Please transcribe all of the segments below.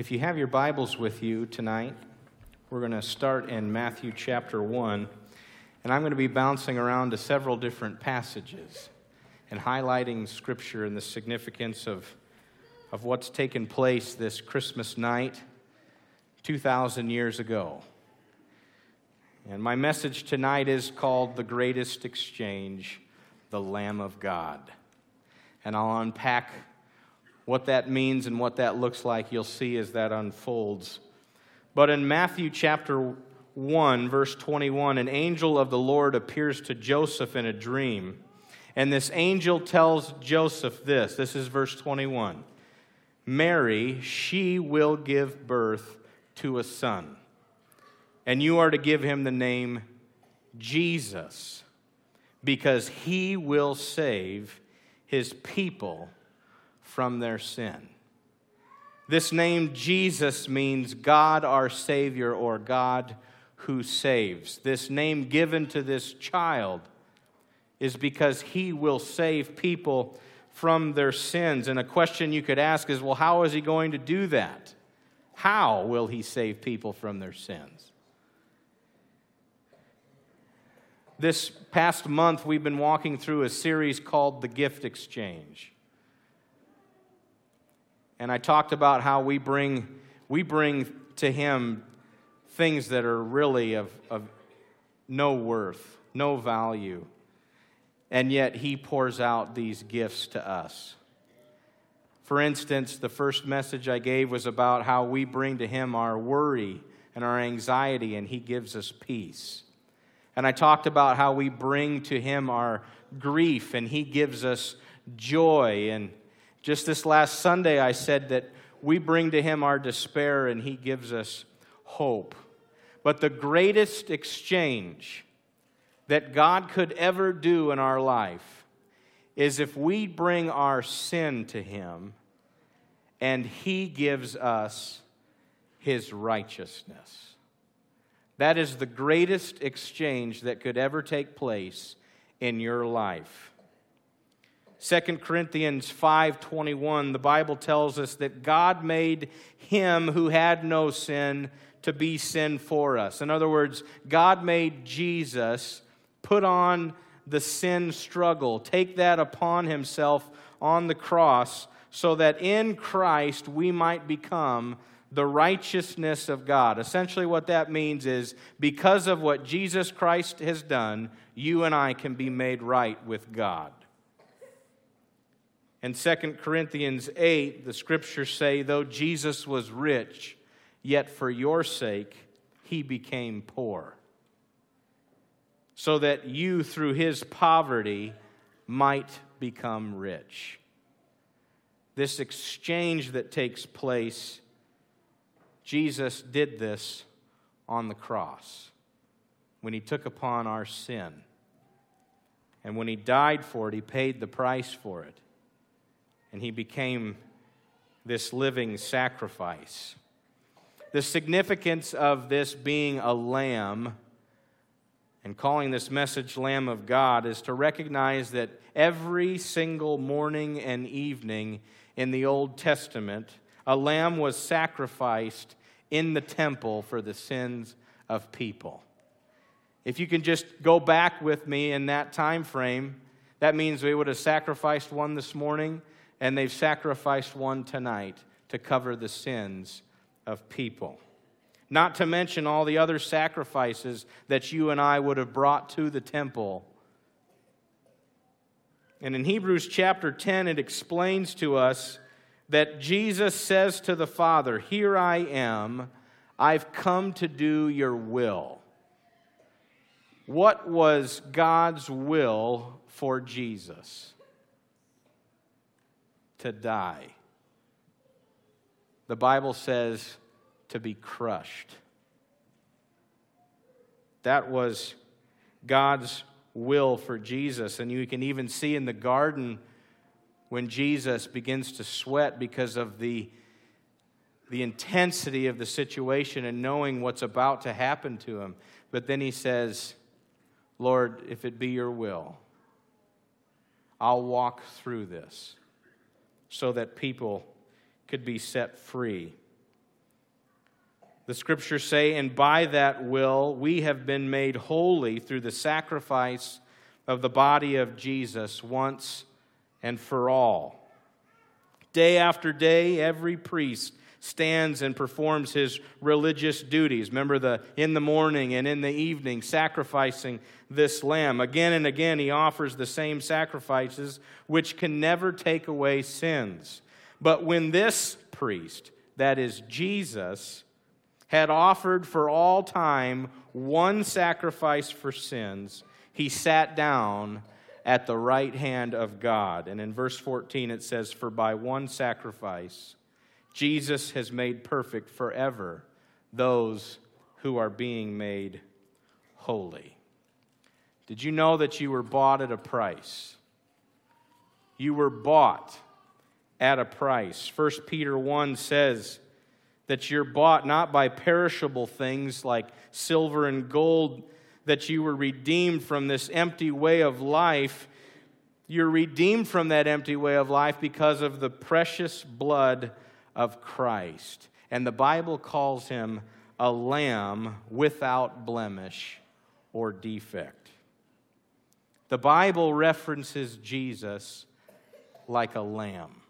If you have your Bibles with you tonight, we're going to start in Matthew chapter 1, and I'm going to be bouncing around to several different passages and highlighting Scripture and the significance of, of what's taken place this Christmas night 2,000 years ago. And my message tonight is called The Greatest Exchange, the Lamb of God. And I'll unpack what that means and what that looks like, you'll see as that unfolds. But in Matthew chapter 1, verse 21, an angel of the Lord appears to Joseph in a dream. And this angel tells Joseph this this is verse 21 Mary, she will give birth to a son, and you are to give him the name Jesus, because he will save his people from their sin. This name Jesus means God our Savior or God who saves. This name given to this child is because he will save people from their sins. And a question you could ask is well, how is he going to do that? How will he save people from their sins? This past month, we've been walking through a series called The Gift Exchange. And I talked about how we bring, we bring to Him things that are really of, of no worth, no value. And yet He pours out these gifts to us. For instance, the first message I gave was about how we bring to Him our worry and our anxiety, and He gives us peace. And I talked about how we bring to Him our grief, and He gives us joy. And just this last Sunday, I said that we bring to Him our despair and He gives us hope. But the greatest exchange that God could ever do in our life is if we bring our sin to Him and He gives us His righteousness. That is the greatest exchange that could ever take place in your life. 2 Corinthians 5:21 the Bible tells us that God made him who had no sin to be sin for us. In other words, God made Jesus put on the sin struggle, take that upon himself on the cross so that in Christ we might become the righteousness of God. Essentially, what that means is because of what Jesus Christ has done, you and I can be made right with God. In 2 Corinthians 8, the scriptures say, Though Jesus was rich, yet for your sake he became poor, so that you through his poverty might become rich. This exchange that takes place, Jesus did this on the cross when he took upon our sin. And when he died for it, he paid the price for it and he became this living sacrifice. The significance of this being a lamb and calling this message Lamb of God is to recognize that every single morning and evening in the Old Testament, a lamb was sacrificed in the temple for the sins of people. If you can just go back with me in that time frame, that means we would have sacrificed one this morning and they've sacrificed one tonight to cover the sins of people. Not to mention all the other sacrifices that you and I would have brought to the temple. And in Hebrews chapter 10, it explains to us that Jesus says to the Father, Here I am, I've come to do your will. What was God's will for Jesus? To die. The Bible says to be crushed. That was God's will for Jesus. And you can even see in the garden when Jesus begins to sweat because of the, the intensity of the situation and knowing what's about to happen to him. But then he says, Lord, if it be your will, I'll walk through this so that people could be set free. The scriptures say, and by that will we have been made holy through the sacrifice of the body of Jesus once and for all. Day after day, every priest stands and performs his religious duties. Remember the in the morning and in the evening sacrificing this lamb. Again and again he offers the same sacrifices which can never take away sins. But when this priest, that is Jesus, had offered for all time one sacrifice for sins, he sat down at the right hand of God. And in verse 14 it says, For by one sacrifice, Jesus has made perfect forever those who are being made holy. Did you know that you were bought at a price? You were bought at a price. 1 Peter 1 says, that you're bought not by perishable things like silver and gold, that you were redeemed from this empty way of life. You're redeemed from that empty way of life because of the precious blood of Christ. And the Bible calls him a lamb without blemish or defect. The Bible references Jesus like a lamb.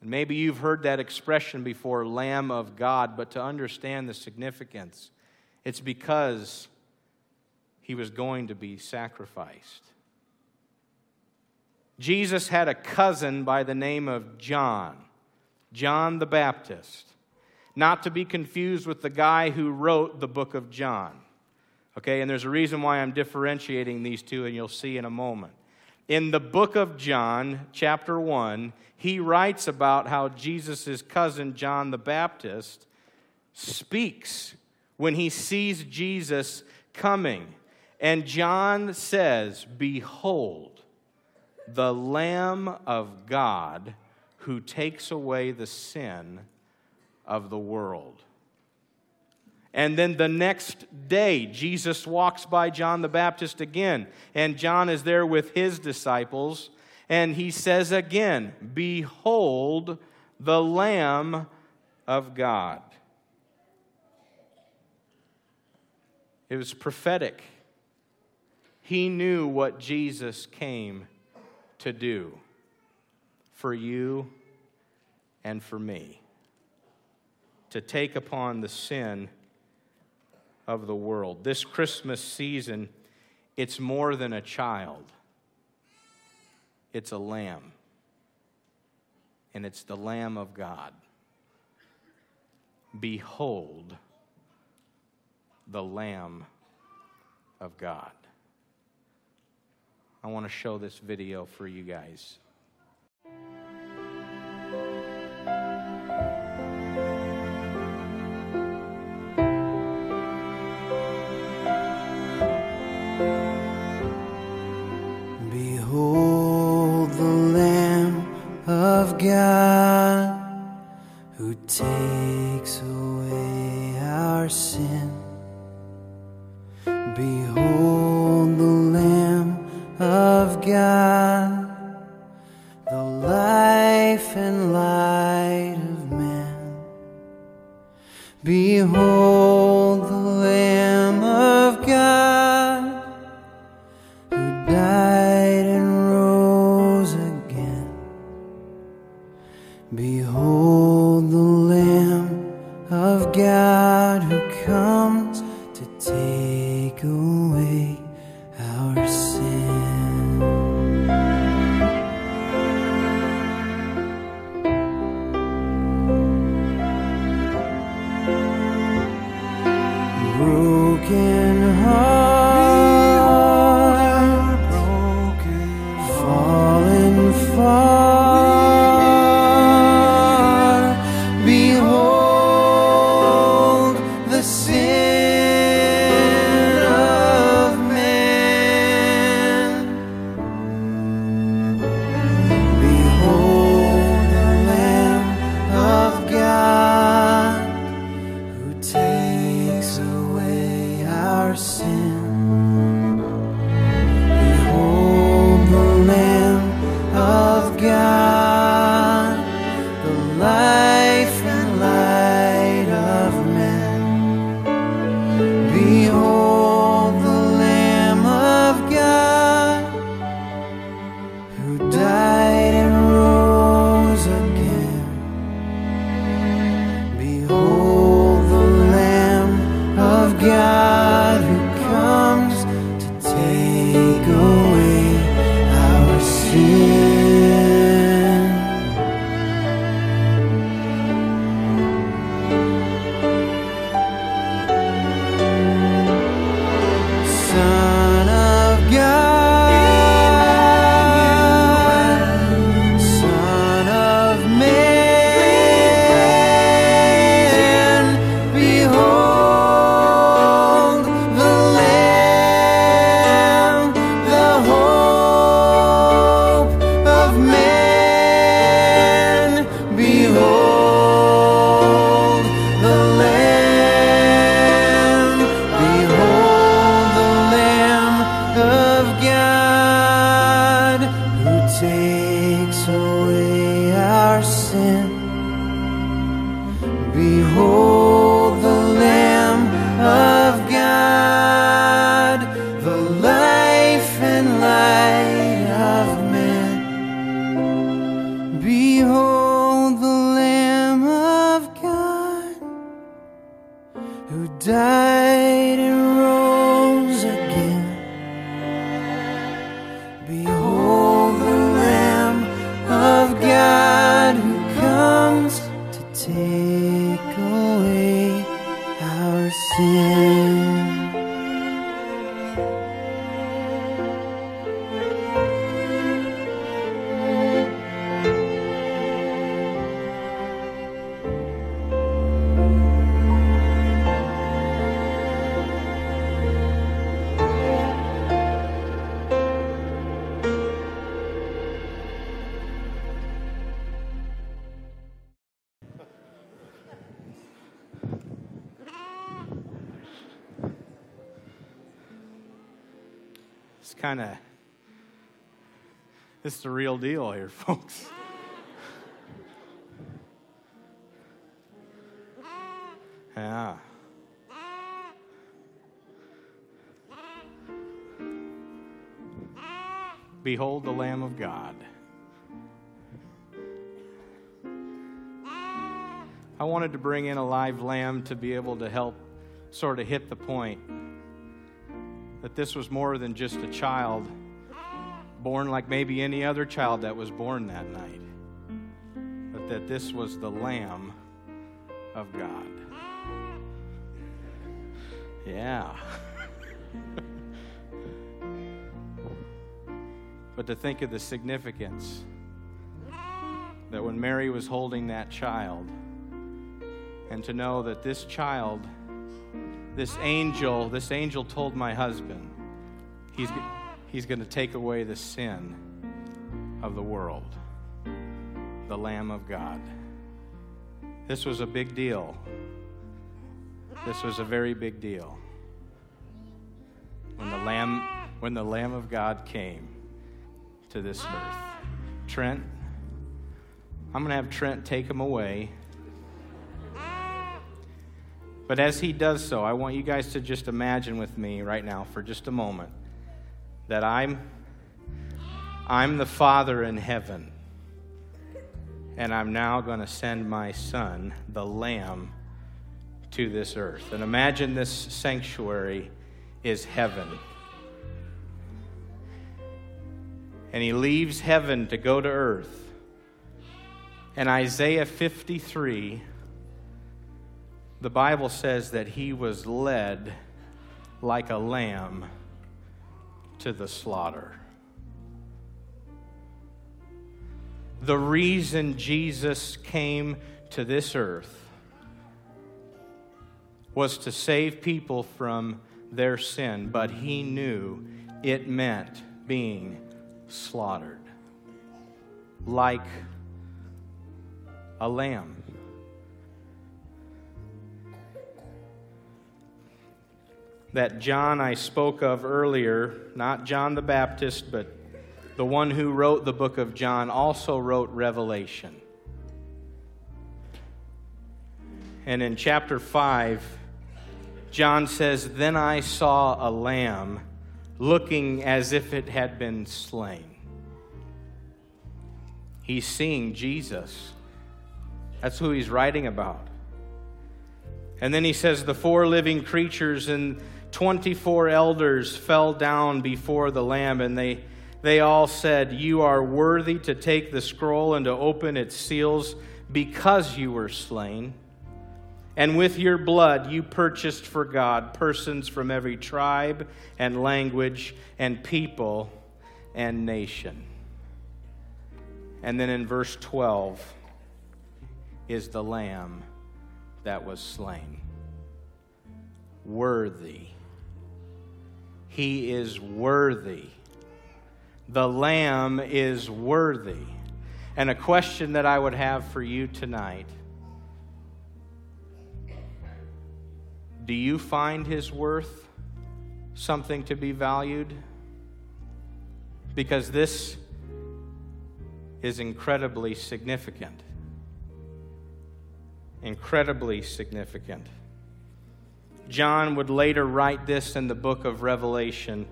And maybe you've heard that expression before, Lamb of God, but to understand the significance, it's because he was going to be sacrificed. Jesus had a cousin by the name of John, John the Baptist, not to be confused with the guy who wrote the book of John. Okay, and there's a reason why I'm differentiating these two, and you'll see in a moment. In the book of John, chapter 1, he writes about how Jesus' cousin, John the Baptist, speaks when he sees Jesus coming. And John says, Behold, the Lamb of God who takes away the sin of the world. And then the next day, Jesus walks by John the Baptist again, and John is there with his disciples, and he says again, Behold the Lamb of God. It was prophetic. He knew what Jesus came to do for you and for me to take upon the sin of the world. This Christmas season, it's more than a child, it's a lamb. And it's the Lamb of God. Behold the Lamb of God. I want to show this video for you guys. Behold the Lamb of God who takes away our sin. Broken heart, broken, fallen far. Sin. This is the real deal here, folks. Yeah. Behold the Lamb of God. I wanted to bring in a live lamb to be able to help sort of hit the point that this was more than just a child born like maybe any other child that was born that night, but that this was the Lamb of God. Yeah. but to think of the significance that when Mary was holding that child, and to know that this child, this angel, this angel told my husband, he's, he's going to take away the sin of the world, the Lamb of God. This was a big deal. This was a very big deal. When the Lamb, when the Lamb of God came to this earth. Trent, I'm going to have Trent take him away. But as he does so, I want you guys to just imagine with me right now for just a moment that I'm I'm the Father in heaven. And I'm now going to send my son, the lamb, to this earth. And imagine this sanctuary is heaven. And he leaves heaven to go to earth. And Isaiah 53 the Bible says that he was led like a lamb to the slaughter. The reason Jesus came to this earth was to save people from their sin, but he knew it meant being slaughtered like a lamb. That John I spoke of earlier, not John the Baptist, but the one who wrote the book of John, also wrote Revelation. And in chapter 5, John says, Then I saw a lamb looking as if it had been slain. He's seeing Jesus. That's who he's writing about. And then he says, The four living creatures and 24 elders fell down before the Lamb, and they, they all said, You are worthy to take the scroll and to open its seals because you were slain. And with your blood you purchased for God persons from every tribe and language and people and nation. And then in verse 12 is the Lamb that was slain. Worthy he is worthy. The Lamb is worthy. And a question that I would have for you tonight Do you find his worth something to be valued? Because this is incredibly significant. incredibly significant. John would later write this in the book of Revelation.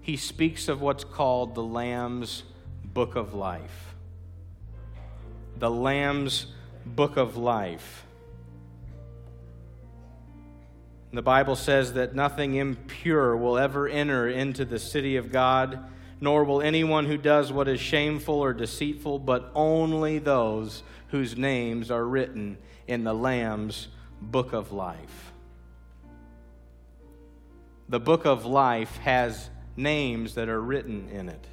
He speaks of what's called the Lamb's Book of Life. The Lamb's Book of Life. The Bible says that nothing impure will ever enter into the city of God, nor will anyone who does what is shameful or deceitful, but only those whose names are written in the Lamb's book of life. The book of life has names that are written in it.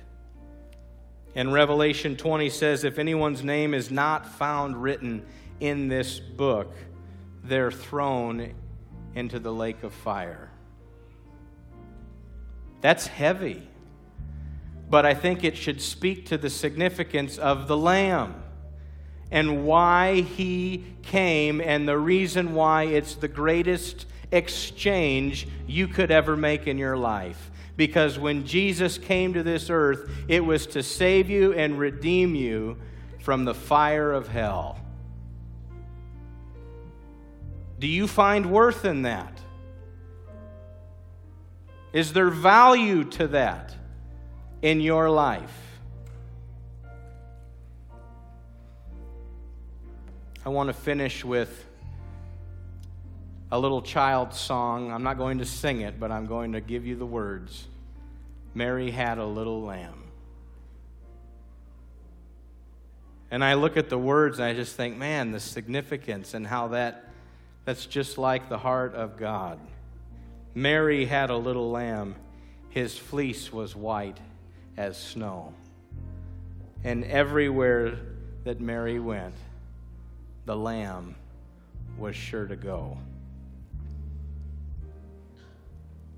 And Revelation 20 says if anyone's name is not found written in this book, they're thrown into the lake of fire. That's heavy. But I think it should speak to the significance of the Lamb and why he came and the reason why it's the greatest exchange you could ever make in your life. Because when Jesus came to this earth, it was to save you and redeem you from the fire of hell. Do you find worth in that? Is there value to that in your life? I want to finish with a little child song. I'm not going to sing it, but I'm going to give you the words. Mary had a little lamb. And I look at the words and I just think, man, the significance and how that that's just like the heart of God. Mary had a little lamb. His fleece was white as snow. And everywhere that Mary went, the lamb was sure to go.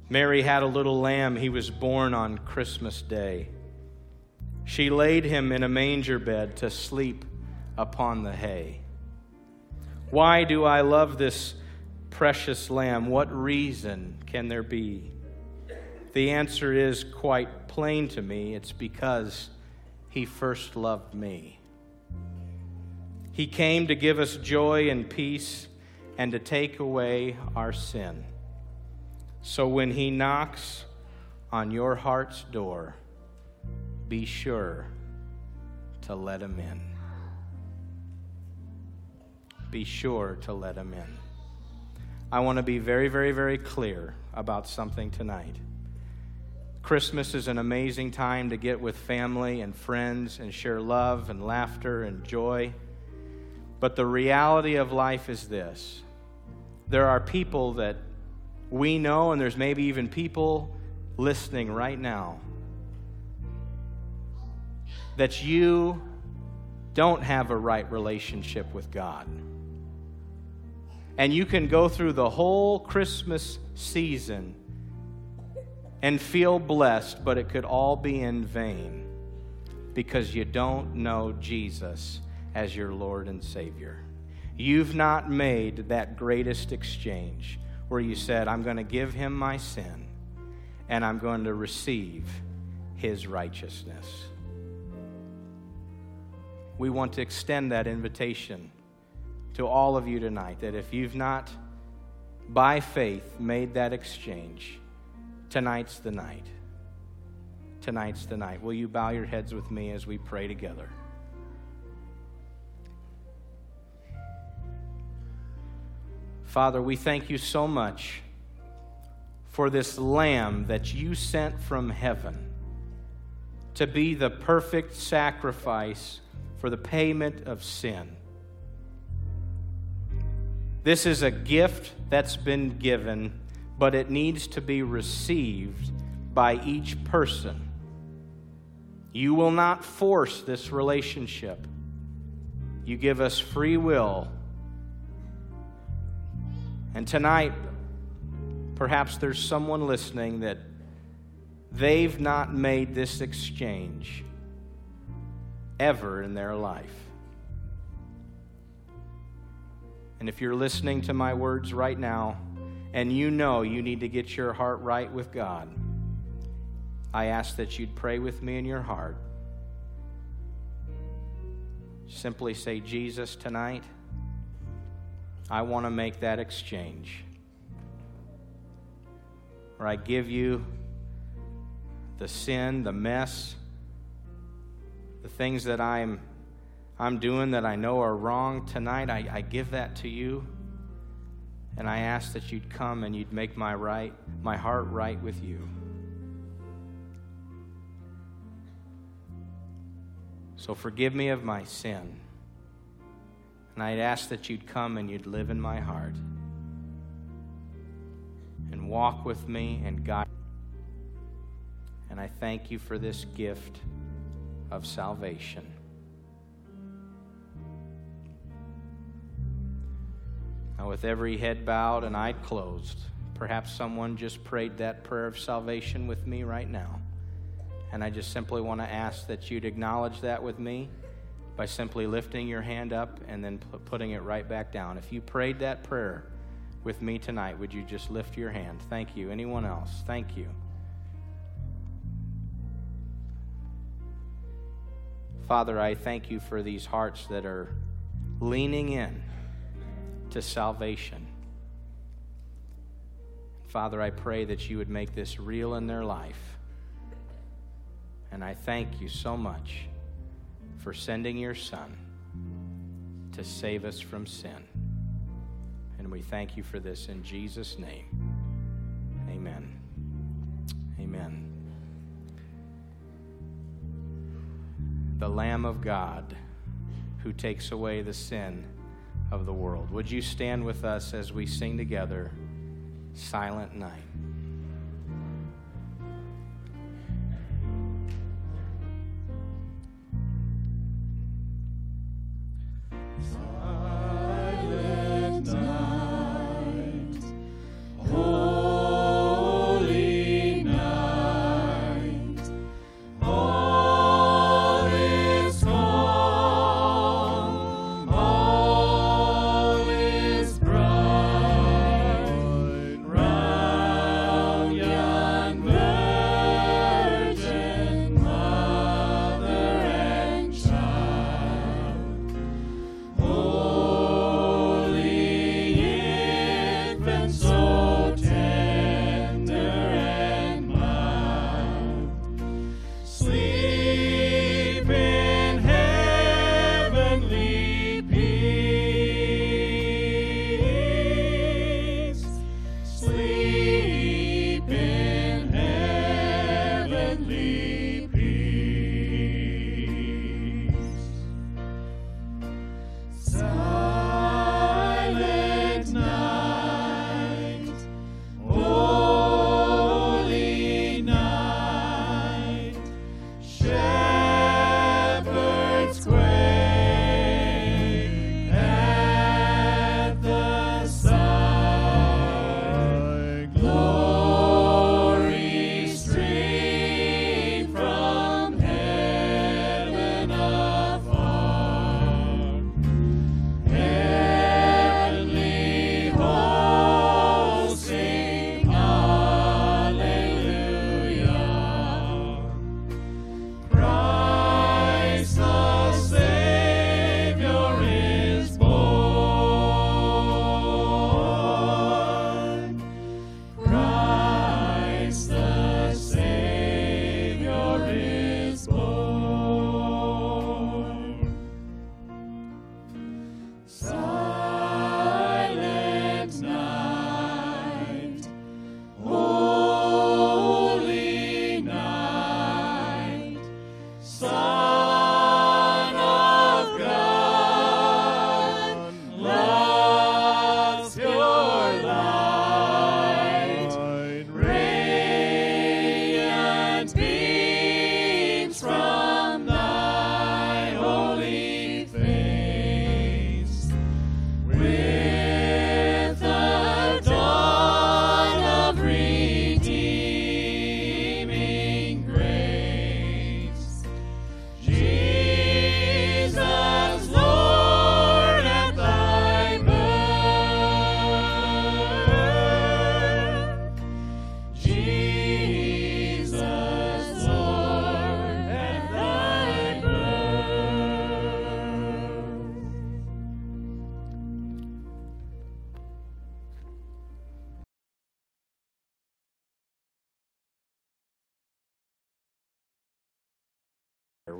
Mary had a little lamb. He was born on Christmas Day. She laid him in a manger bed to sleep upon the hay. Why do I love this precious lamb? What reason can there be? The answer is quite plain to me it's because he first loved me. He came to give us joy and peace and to take away our sin. So when he knocks on your heart's door, be sure to let him in be sure to let him in. I want to be very, very, very clear about something tonight. Christmas is an amazing time to get with family and friends and share love and laughter and joy. But the reality of life is this there are people that we know, and there's maybe even people listening right now, that you don't have a right relationship with God and you can go through the whole Christmas season and feel blessed, but it could all be in vain because you don't know Jesus as your Lord and Savior. You've not made that greatest exchange where you said, I'm going to give him my sin and I'm going to receive his righteousness. We want to extend that invitation to all of you tonight that if you've not, by faith, made that exchange, tonight's the night. Tonight's the night. Will you bow your heads with me as we pray together? Father, we thank you so much for this lamb that you sent from heaven to be the perfect sacrifice for the payment of sin. This is a gift that's been given, but it needs to be received by each person. You will not force this relationship. You give us free will. And tonight, perhaps there's someone listening that they've not made this exchange ever in their life. And if you're listening to my words right now and you know you need to get your heart right with God, I ask that you'd pray with me in your heart. Simply say, Jesus, tonight, I want to make that exchange where I give you the sin, the mess, the things that I'm, I'm doing that I know are wrong tonight. I, I give that to you. And I ask that you'd come and you'd make my right, my heart right with you. So forgive me of my sin. And I'd ask that you'd come and you'd live in my heart and walk with me and guide. And I thank you for this gift of salvation. Now, with every head bowed and eye closed, perhaps someone just prayed that prayer of salvation with me right now. And I just simply want to ask that you'd acknowledge that with me by simply lifting your hand up and then putting it right back down. If you prayed that prayer with me tonight, would you just lift your hand? Thank you. Anyone else? Thank you. Father, I thank you for these hearts that are leaning in to salvation. Father, I pray that you would make this real in their life. And I thank you so much for sending your Son to save us from sin. And we thank you for this in Jesus' name. Amen. Amen. The Lamb of God who takes away the sin of the world. Would you stand with us as we sing together, Silent Night?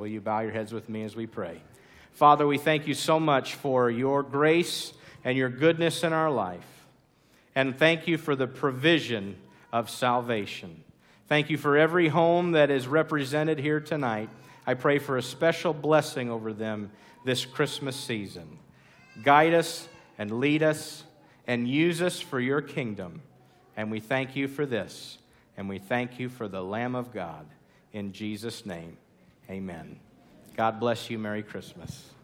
Will you bow your heads with me as we pray? Father, we thank you so much for your grace and your goodness in our life. And thank you for the provision of salvation. Thank you for every home that is represented here tonight. I pray for a special blessing over them this Christmas season. Guide us and lead us and use us for your kingdom. And we thank you for this. And we thank you for the Lamb of God. In Jesus' name, amen. God bless you. Merry Christmas.